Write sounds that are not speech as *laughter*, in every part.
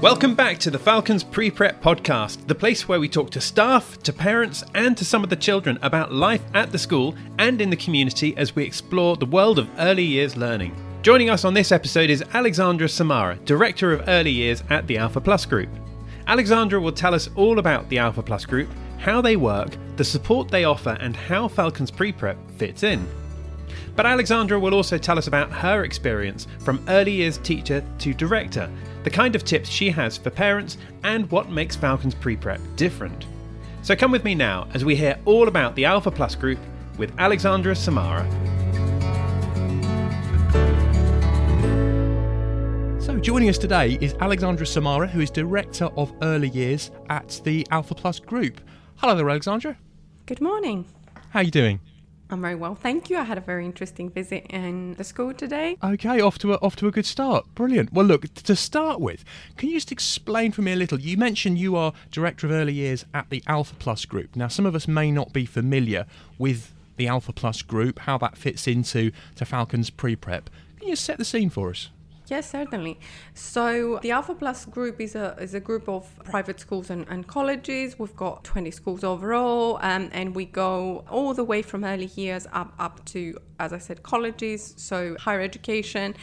Welcome back to the Falcons Pre Prep Podcast, the place where we talk to staff, to parents, and to some of the children about life at the school and in the community as we explore the world of early years learning. Joining us on this episode is Alexandra Samara, Director of Early Years at the Alpha Plus Group. Alexandra will tell us all about the Alpha Plus Group, how they work, the support they offer, and how Falcons Pre Prep fits in. But Alexandra will also tell us about her experience from early years teacher to director, the kind of tips she has for parents, and what makes Falcons Pre Prep different. So come with me now as we hear all about the Alpha Plus group with Alexandra Samara. So, joining us today is Alexandra Samara, who is Director of Early Years at the Alpha Plus Group. Hello there, Alexandra. Good morning. How are you doing? I'm very well, thank you. I had a very interesting visit in the school today. Okay, off to a, off to a good start. Brilliant. Well, look to start with, can you just explain for me a little? You mentioned you are director of early years at the Alpha Plus Group. Now, some of us may not be familiar with the Alpha Plus Group, how that fits into to Falcons pre prep. Can you set the scene for us? Yes, certainly. So the Alpha Plus group is a is a group of private schools and, and colleges. We've got 20 schools overall, um, and we go all the way from early years up up to, as I said, colleges, so higher education.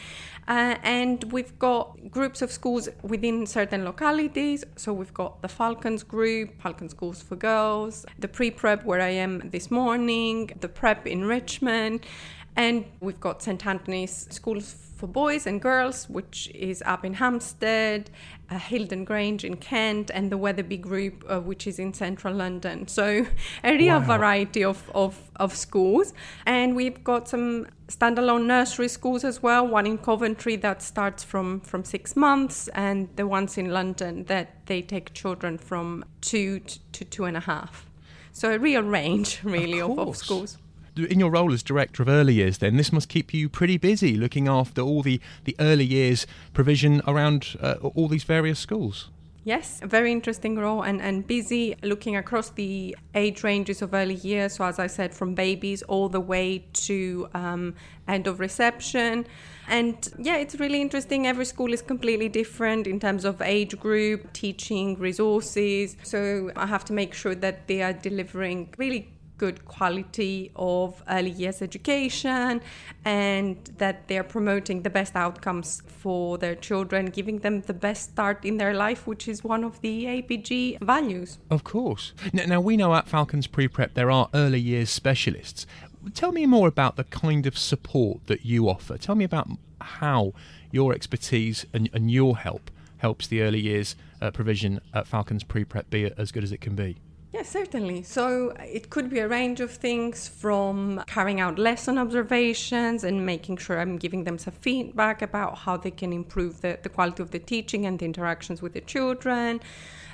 Uh, and we've got groups of schools within certain localities. So we've got the Falcons group, Falcon Schools for Girls, the pre prep where I am this morning, the prep in Richmond, and we've got St. Anthony's Schools for boys and girls, which is up in Hampstead, uh, Hilden Grange in Kent, and the Wetherby Group, uh, which is in central London. So, a real wow. variety of, of, of schools. And we've got some standalone nursery schools as well, one in Coventry that starts from, from six months, and the ones in London that they take children from two to, to two and a half. So, a real range, really, of, of, of schools in your role as director of early years, then this must keep you pretty busy looking after all the, the early years provision around uh, all these various schools. Yes, a very interesting role and, and busy looking across the age ranges of early years. So, as I said, from babies all the way to um, end of reception. And yeah, it's really interesting. Every school is completely different in terms of age group, teaching, resources. So, I have to make sure that they are delivering really good quality of early years education and that they're promoting the best outcomes for their children, giving them the best start in their life, which is one of the APG values. Of course. Now, now we know at Falcons Pre Prep there are early years specialists. Tell me more about the kind of support that you offer. Tell me about how your expertise and, and your help helps the early years uh, provision at Falcons Pre Prep be as good as it can be. Yes, certainly. So it could be a range of things from carrying out lesson observations and making sure I'm giving them some feedback about how they can improve the, the quality of the teaching and the interactions with the children.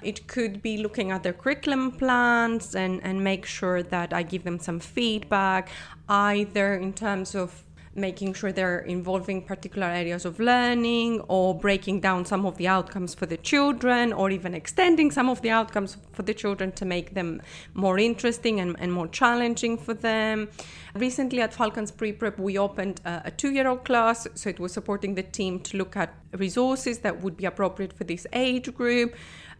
It could be looking at their curriculum plans and, and make sure that I give them some feedback, either in terms of making sure they're involving particular areas of learning or breaking down some of the outcomes for the children or even extending some of the outcomes for the children to make them more interesting and, and more challenging for them. Recently at Falcons Pre Prep, we opened a, a two year old class, so it was supporting the team to look at resources that would be appropriate for this age group.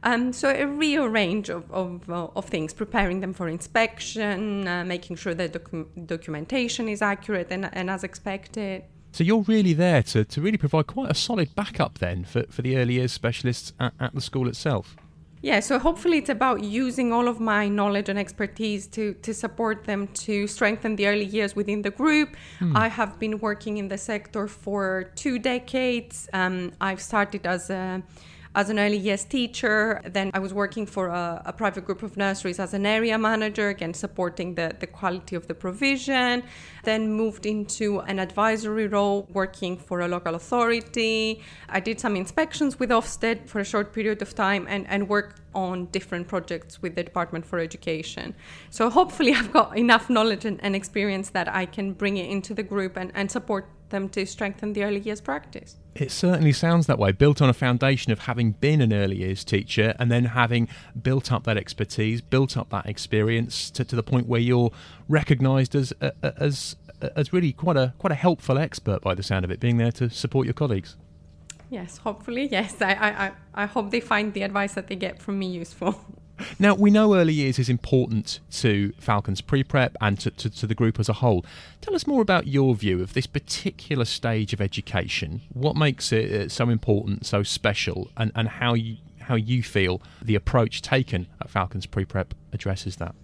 Um, so a real range of, of, uh, of, things, preparing them for inspection, uh, making sure that docu- documentation is accurate and, and as expected. So you're really there to, to really provide quite a solid backup then for, for the early years specialists at, at the school itself. Yeah, so hopefully it's about using all of my knowledge and expertise to, to support them to strengthen the early years within the group. Hmm. I have been working in the sector for two decades. Um, I've started as a as an early years teacher. Then I was working for a, a, private group of nurseries as an area manager, again, supporting the, the quality of the provision. Then moved into an advisory role, working for a local authority. I did some inspections with Ofsted for a short period of time and, and worked on different projects with the Department for Education. So hopefully I've got enough knowledge and, and experience that I can bring it into the group and, and support them to strengthen the early years practice. It certainly sounds that way, built on a foundation of having been an early years teacher and then having built up that expertise, built up that experience to, to the point where you're recognised as as as really quite a quite a helpful expert by the sound of it, being there to support your colleagues. Yes, hopefully, yes. I, I, I hope they find the advice that they get from me useful. *laughs* Now, we know early years is important to Falcons pre prep and to, to, to, the group as a whole. Tell us more about your view of this particular stage of education. What makes it uh, so important, so special, and, and how, you, how you feel the approach taken at Falcons pre prep addresses that?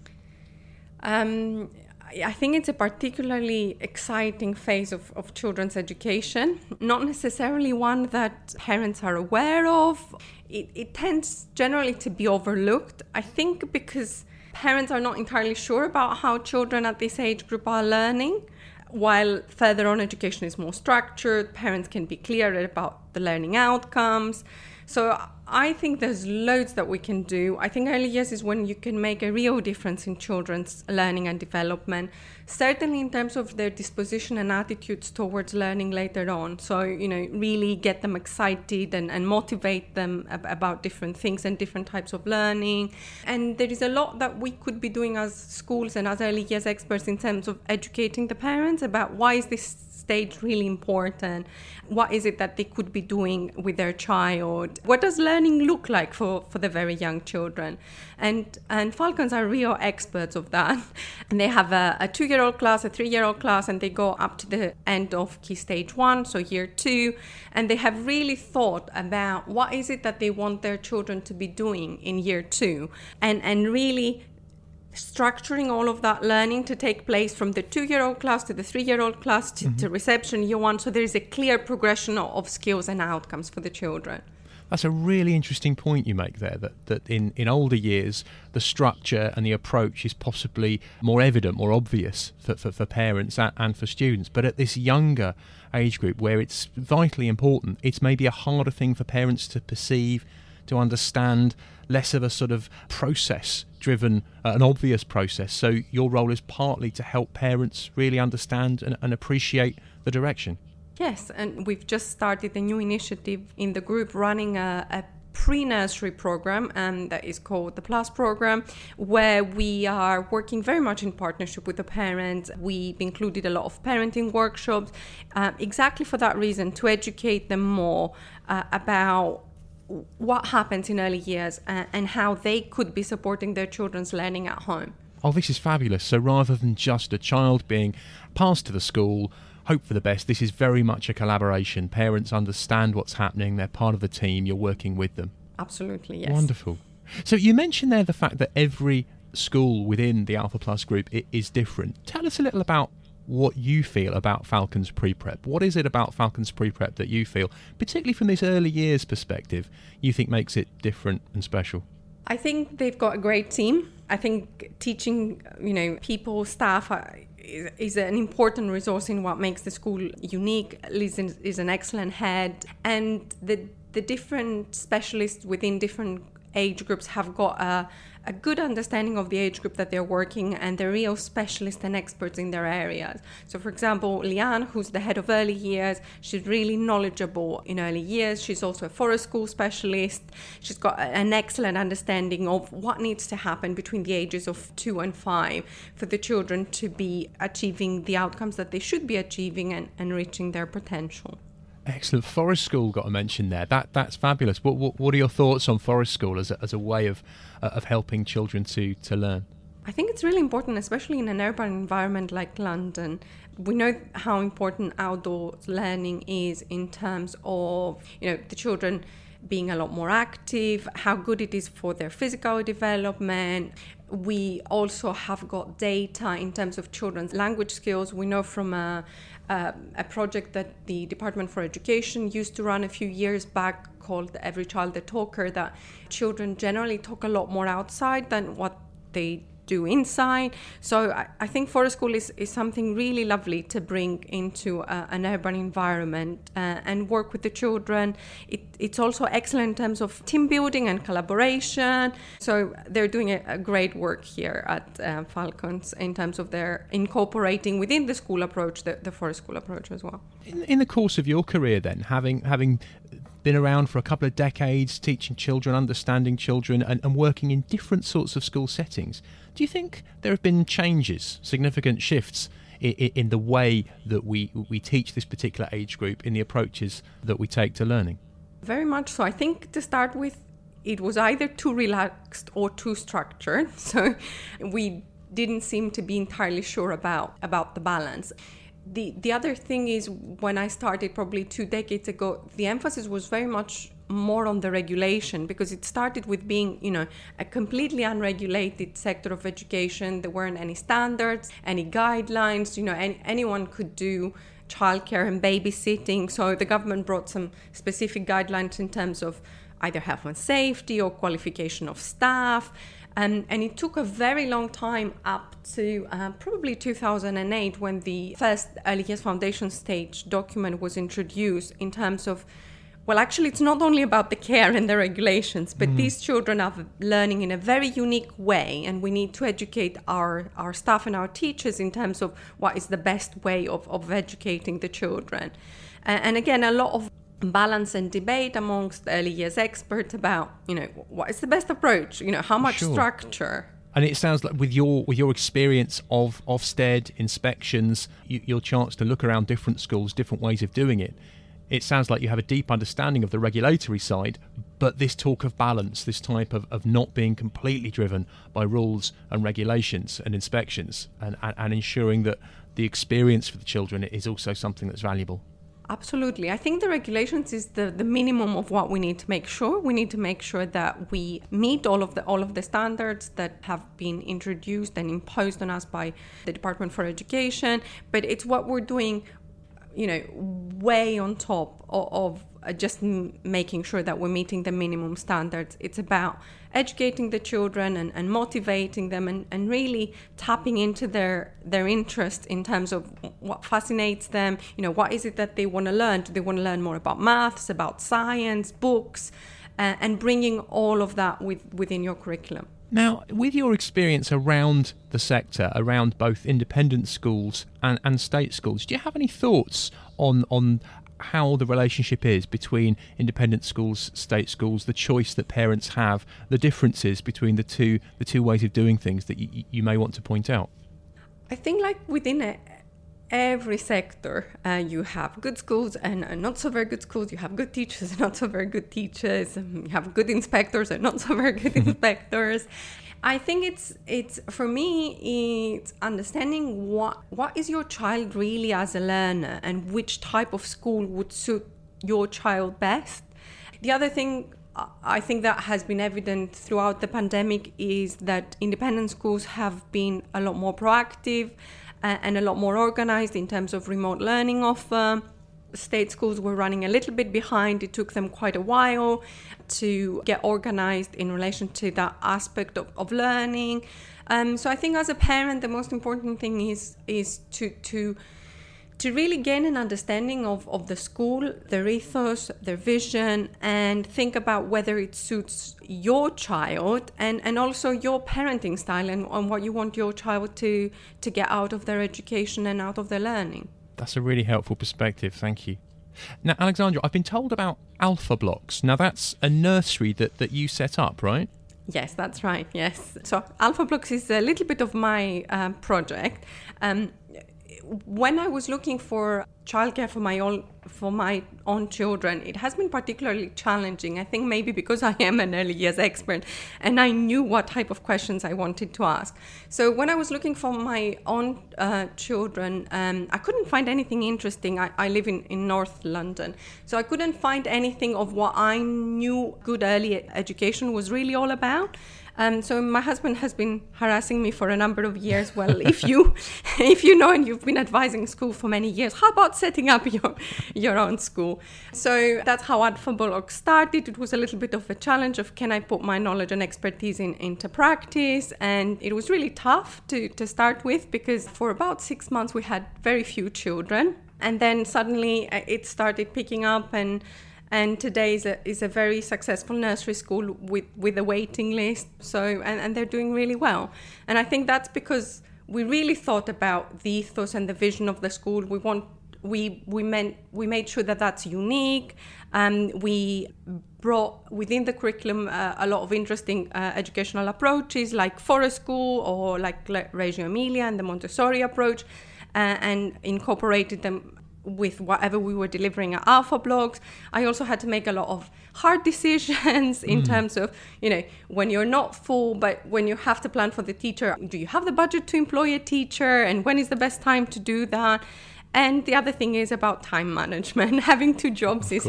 Um, I think it's a particularly exciting phase of, of children's education, not necessarily one that parents are aware of. It, it tends generally to be overlooked, I think, because parents are not entirely sure about how children at this age group are learning. While further on education is more structured, parents can be clearer about the learning outcomes. So I think there's loads that we can do. I think early years is when you can make a real difference in children's learning and development, certainly in terms of their disposition and attitudes towards learning later on. So, you know, really get them excited and, and motivate them ab- about different things and different types of learning. And there is a lot that we could be doing as schools and as early years experts in terms of educating the parents about why is this stage really important? What is it that they could be doing with their child? What does learning look like for, for the very young children? And and Falcons are real experts of that. *laughs* And they have a, a two year old class, a three year old class, and they go up to the end of key stage one, so year two. And they have really thought about what is it that they want their children to be doing in year two and, and really structuring all of that learning to take place from the two year old class to the three year old class to, mm-hmm. to, reception year one. So there is a clear progression of skills and outcomes for the children. That's a really interesting point you make there that, that in, in older years, the structure and the approach is possibly more evident, more obvious for, for, for parents and, and for students. But at this younger age group where it's vitally important, it's maybe a harder thing for parents to perceive, to understand, less of a sort of process driven, uh, an obvious process. So your role is partly to help parents really understand and, and appreciate the direction. Yes, and we've just started a new initiative in the group running a, a pre-nursery program and that is called the plus program where we are working very much in partnership with the parents we've included a lot of parenting workshops uh, exactly for that reason to educate them more uh, about what happens in early years uh, and how they could be supporting their children's learning at home. Oh, this is fabulous. So rather than just a child being passed to the school, hope for the best, this is very much a collaboration. Parents understand what's happening, they're part of the team, you're working with them. Absolutely, yes. Wonderful. So you mentioned there the fact that every school within the Alpha Plus group is different. Tell us a little about what you feel about Falcons pre prep. What is it about Falcons pre prep that you feel, particularly from this early years perspective, you think makes it different and special? I think they've got a great team. I think teaching, you know, people, staff is, is an important resource in what makes the school unique. Liz is an excellent head, and the the different specialists within different age groups have got a a good understanding of the age group that they're working and they're real specialists and experts in their areas. So, for example, Liane, who's the head of early years, she's really knowledgeable in early years. She's also a forest school specialist. She's got an excellent understanding of what needs to happen between the ages of two and five for the children to be achieving the outcomes that they should be achieving and, and reaching their potential. Excellent. Forest School got a mention there. That that's fabulous. What what, what are your thoughts on Forest School as a, as a way of uh, of helping children to to learn? I think it's really important, especially in an urban environment like London. We know how important outdoor learning is in terms of you know the children being a lot more active, how good it is for their physical development. We also have got data in terms of children's language skills. We know from a, uh, a project that the Department for Education used to run a few years back called Every Child a Talker that children generally talk a lot more outside than what they do inside. So I, I think forest school is, is something really lovely to bring into an urban environment uh, and work with the children. It, it's also excellent in terms of team building and collaboration. So they're doing a, a great work here at uh, Falcons in terms of their incorporating within the school approach the, the forest school approach as well. In, in the course of your career, then having having been around for a couple of decades, teaching children, understanding children, and, and working in different sorts of school settings. Do you think there have been changes, significant shifts in, the way that we we teach this particular age group, in the approaches that we take to learning? Very much so. I think to start with, it was either too relaxed or too structured. *laughs* So we didn't seem to be entirely sure about about the balance. The the other thing is when I started probably two decades ago, the emphasis was very much more on the regulation because it started with being, you know, a completely unregulated sector of education. There weren't any standards, any guidelines, you know, any, anyone could do childcare and babysitting. So the government brought some specific guidelines in terms of either health and safety or qualification of staff. Um, and it took a very long time up to uh, probably 2008 when the first Early Years Foundation stage document was introduced in terms of well, actually, it's not only about the care and the regulations, but mm. these children are learning in a very unique way, and we need to educate our, our staff and our teachers in terms of what is the best way of, of educating the children. Uh, and again, a lot of balance and debate amongst early years experts about you know what is the best approach you know how much sure. structure and it sounds like with your with your experience of Ofsted inspections, you, your chance to look around different schools, different ways of doing it. It sounds like you have a deep understanding of the regulatory side, but this talk of balance, this type of, of not being completely driven by rules and regulations and inspections, and, and, and ensuring that the experience for the children is also something that's valuable. Absolutely. I think the regulations is the, the minimum of what we need to make sure. We need to make sure that we meet all of the all of the standards that have been introduced and imposed on us by the Department for Education. But it's what we're doing you know, way on top of, of just m- making sure that we're meeting the minimum standards. It's about educating the children and, and motivating them and, and really tapping into their their interest in terms of what fascinates them. You know, what is it that they want to learn? Do they want to learn more about maths, about science, books, uh, and bringing all of that with, within your curriculum. Now, with your experience around the sector, around both independent schools and, and state schools, do you have any thoughts on, on how the relationship is between independent schools, state schools, the choice that parents have, the differences between the two, the two ways of doing things that you, you may want to point out? I think, like within a, every sector uh, you have good schools and uh, not so very good schools. You have good teachers and not so very good teachers. Um, you have good inspectors and not so very good *laughs* inspectors i think it's it's for me it's understanding what what is your child really as a learner and which type of school would suit your child best the other thing uh, I think that has been evident throughout the pandemic is that independent schools have been a lot more proactive uh, and a lot more organized in terms of remote learning offer. State schools were running a little bit behind. It took them quite a while to get organized in relation to that aspect of, of learning. Um, so I think as a parent, the most important thing is is to to to really gain an understanding of, of the school, their ethos, their vision, and think about whether it suits your child and, and also your parenting style and, and what you want your child to, to get out of their education and out of their learning. That's a really helpful perspective. Thank you. Now, Alexandra, I've been told about Alpha Blocks. Now, that's a nursery that, that you set up, right? Yes, that's right. Yes. So Alpha Blocks is a little bit of my um, project. Um, when I was looking for childcare for my own for my own children, it has been particularly challenging. I think maybe because I am an early years expert and I knew what type of questions I wanted to ask. So when I was looking for my own uh, children, um, I couldn't find anything interesting. I, I live in, in North London, so I couldn't find anything of what I knew good early education was really all about. Um, so my husband has been harassing me for a number of years. Well, *laughs* if you *laughs* if you know and you've been advising school for many years, how about setting up *laughs* your your own school? So that's how Blocks started. It was a little bit of a challenge of can I put my knowledge and expertise in, into practice, and it was really tough to to start with because for about six months we had very few children, and then suddenly uh, it started picking up and and today is a, is a very successful nursery school with, with a waiting list so and, and they're doing really well. And i think that's because we really thought about the ethos and the vision of the school. We want we we meant we made sure that that's unique um, we brought within the curriculum uh, a lot of interesting uh, educational approaches like forest school or like reggio emilia and the montessori approach uh, and incorporated them with whatever we were delivering at Alpha Blocks. I also had to make a lot of hard *laughs* decisions in mm. terms of, you know, when you're not full, but when you have to plan for the teacher, do you have the budget to employ a teacher? And when is the best time to do that? And the other thing is about time management. *laughs* Having two jobs is,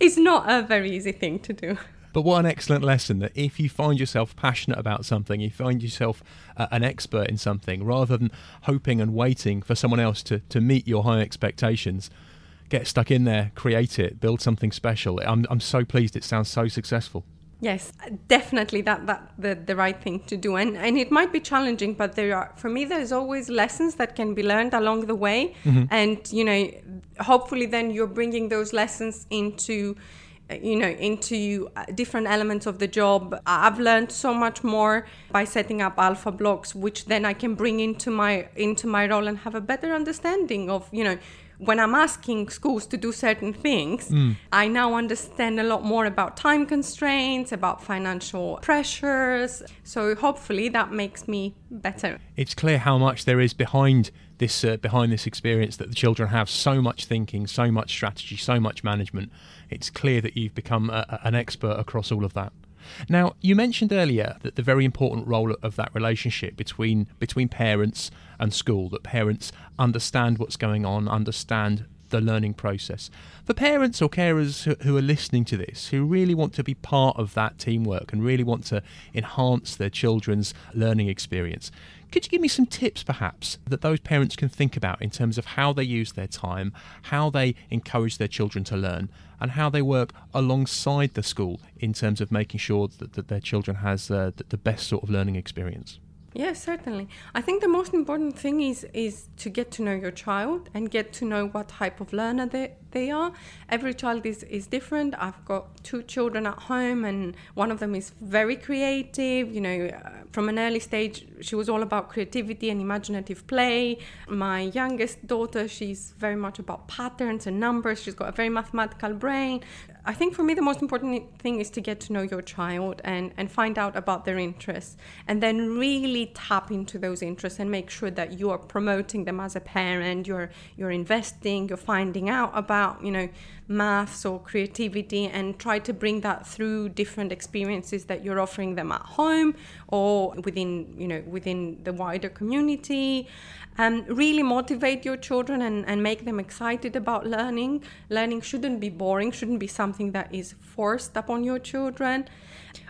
is not a very easy thing to do. But what an excellent lesson that if you find yourself passionate about something, you find yourself uh, an expert in something, rather than hoping and waiting for someone else to, to meet your high expectations, get stuck in there, create it, build something special. I'm, I'm so pleased it sounds so successful. Yes, definitely that that the, the right thing to do. And and it might be challenging, but there are for me there's always lessons that can be learned along the way. Mm-hmm. And you know, hopefully then you're bringing those lessons into you know into different elements of the job i've learned so much more by setting up alpha blocks which then i can bring into my into my role and have a better understanding of you know when I'm asking schools to do certain things, mm. I now understand a lot more about time constraints, about financial pressures. So hopefully that makes me better. It's clear how much there is behind this uh, behind this experience that the children have so much thinking, so much strategy, so much management. It's clear that you've become a, an expert across all of that. Now, you mentioned earlier that the very important role of that relationship between between parents and school, that parents understand what's going on, understand the learning process. For parents or carers who, are listening to this, who really want to be part of that teamwork and really want to enhance their children's learning experience, could you give me some tips, perhaps, that those parents can think about in terms of how they use their time, how they encourage their children to learn, and how they work alongside the school in terms of making sure that, that their children has uh, the best sort of learning experience? Yes, certainly. I think the most important thing is is to get to know your child and get to know what type of learner they, they are. Every child is, is different. I've got two children at home, and one of them is very creative. You know, uh, from an early stage, she was all about creativity and imaginative play. My youngest daughter, she's very much about patterns and numbers. She's got a very mathematical brain. I think for me, the most important thing is to get to know your child and, and find out about their interests and then really tap into those interests and make sure that you are promoting them as a parent, you're, you're investing, you're finding out about, you know, maths or creativity and try to bring that through different experiences that you're offering them at home or within, you know, within the wider community and really motivate your children and, and make them excited about learning. Learning shouldn't be boring, shouldn't be something that is forced upon your children.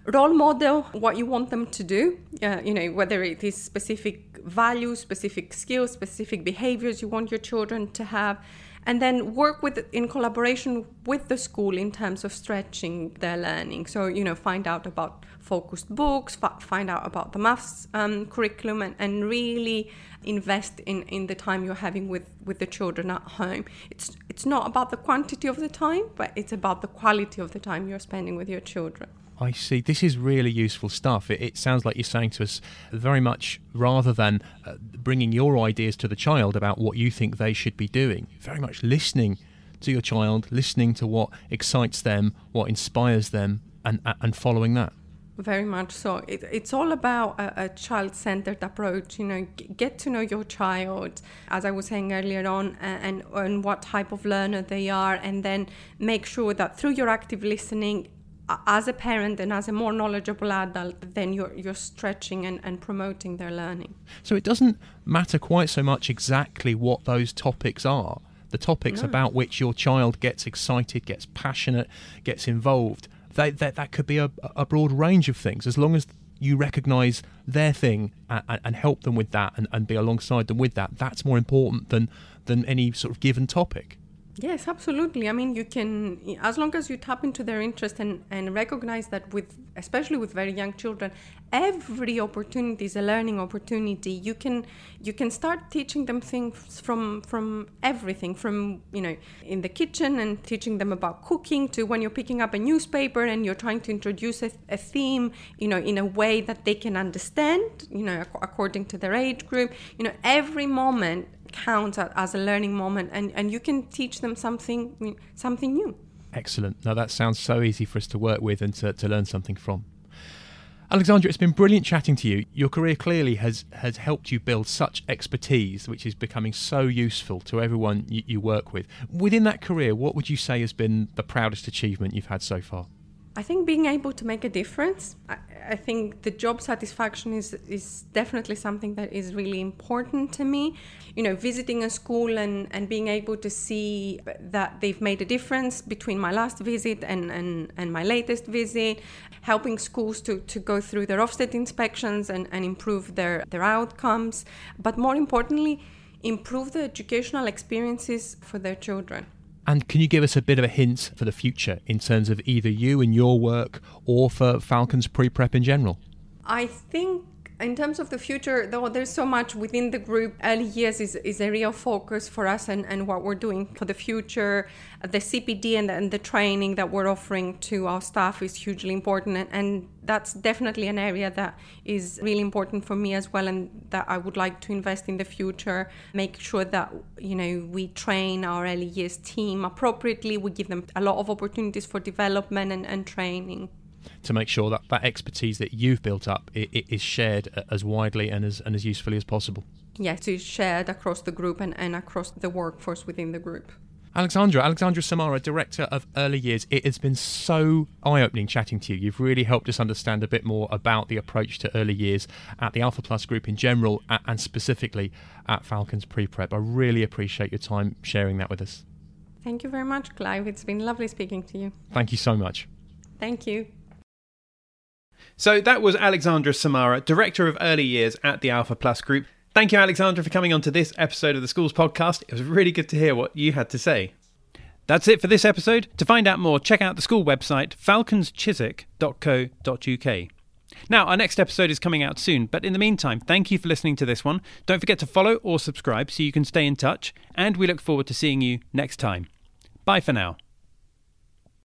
Role model what you want them to do, uh, you know, whether it is specific values, specific skills, specific behaviors you want your children to have and then work with in collaboration with the school in terms of stretching their learning. So you know find out about focused books find out about the maths um, curriculum and, and really invest in, in the time you're having with, with the children at home. It's it's not about the quantity of the time but it's about the quality of the time you're spending with your children I see. This is really useful stuff. It, it, sounds like you're saying to us very much rather than uh, bringing your ideas to the child about what you think they should be doing, very much listening to your child, listening to what excites them, what inspires them, and, and following that. Very much so. It, it's all about a, a child centered approach. You know, g- get to know your child, as I was saying earlier on, and, and what type of learner they are, and then make sure that through your active listening, as a parent and as a more knowledgeable adult, then you're you're stretching and, and promoting their learning. So it doesn't matter quite so much exactly what those topics are. The topics no. about which your child gets excited, gets passionate, gets involved. They, that that could be a, a broad range of things as long as you recognize their thing and, and help them with that and, and be alongside them with that. That's more important than than any sort of given topic. Yes, absolutely. I mean, you can, as long as you tap into their interest and, and recognize that with, especially with very young children, every opportunity is a learning opportunity. You can, you can start teaching them things from, from everything, from, you know, in the kitchen and teaching them about cooking to when you're picking up a newspaper and you're trying to introduce a, a theme, you know, in a way that they can understand, you know, according to their age group. You know, every moment counts as a learning moment and, and you can teach them something something new excellent now that sounds so easy for us to work with and to, to learn something from Alexandra, it's been brilliant chatting to you. Your career clearly has, has helped you build such expertise, which is becoming so useful to everyone you, you work with. Within that career, what would you say has been the proudest achievement you've had so far? I think being able to make a difference. I, I, think the job satisfaction is is definitely something that is really important to me. You know, visiting a school and, and being able to see that they've made a difference between my last visit and, and, and my latest visit, helping schools to, to go through their Ofsted inspections and, and improve their, their outcomes, but more importantly, improve the educational experiences for their children. And can you give us a bit of a hint for the future in terms of either you and your work or for Falcons pre prep in general? I think in terms of the future, though, there's so much within the group. Years is, is a real focus for us and, and what we're doing for the future. The CPD and the, and the training that we're offering to our staff is hugely important. And, and that's definitely an area that is really important for me as well and that I would like to invest in the future. Make sure that, you know, we train our years team appropriately. We give them a lot of opportunities for development and, and training to make sure that that expertise that you've built up is shared uh, as widely and as, and as usefully as possible. Yes, it's shared across the group and, and across the workforce within the group. Alexandra, Alexandra Samara, Director of Early Years, it has been so eye opening chatting to you. You've really helped us understand a bit more about the approach to early years at the Alpha Plus group in general and specifically at Falcons Pre Prep. I really appreciate your time sharing that with us. Thank you very much, Clive. It's been lovely speaking to you. Thank you so much. Thank you. So that was Alexandra Samara, Director of Early Years at the Alpha Plus Group. Thank you, Alexandra, for coming on to this episode of the Schools Podcast. It was really good to hear what you had to say. That's it for this episode. To find out more, check out the school website falconschiswick.co.uk. Now, our next episode is coming out soon, but in the meantime, thank you for listening to this one. Don't forget to follow or subscribe so you can stay in touch, and we look forward to seeing you next time. Bye for now.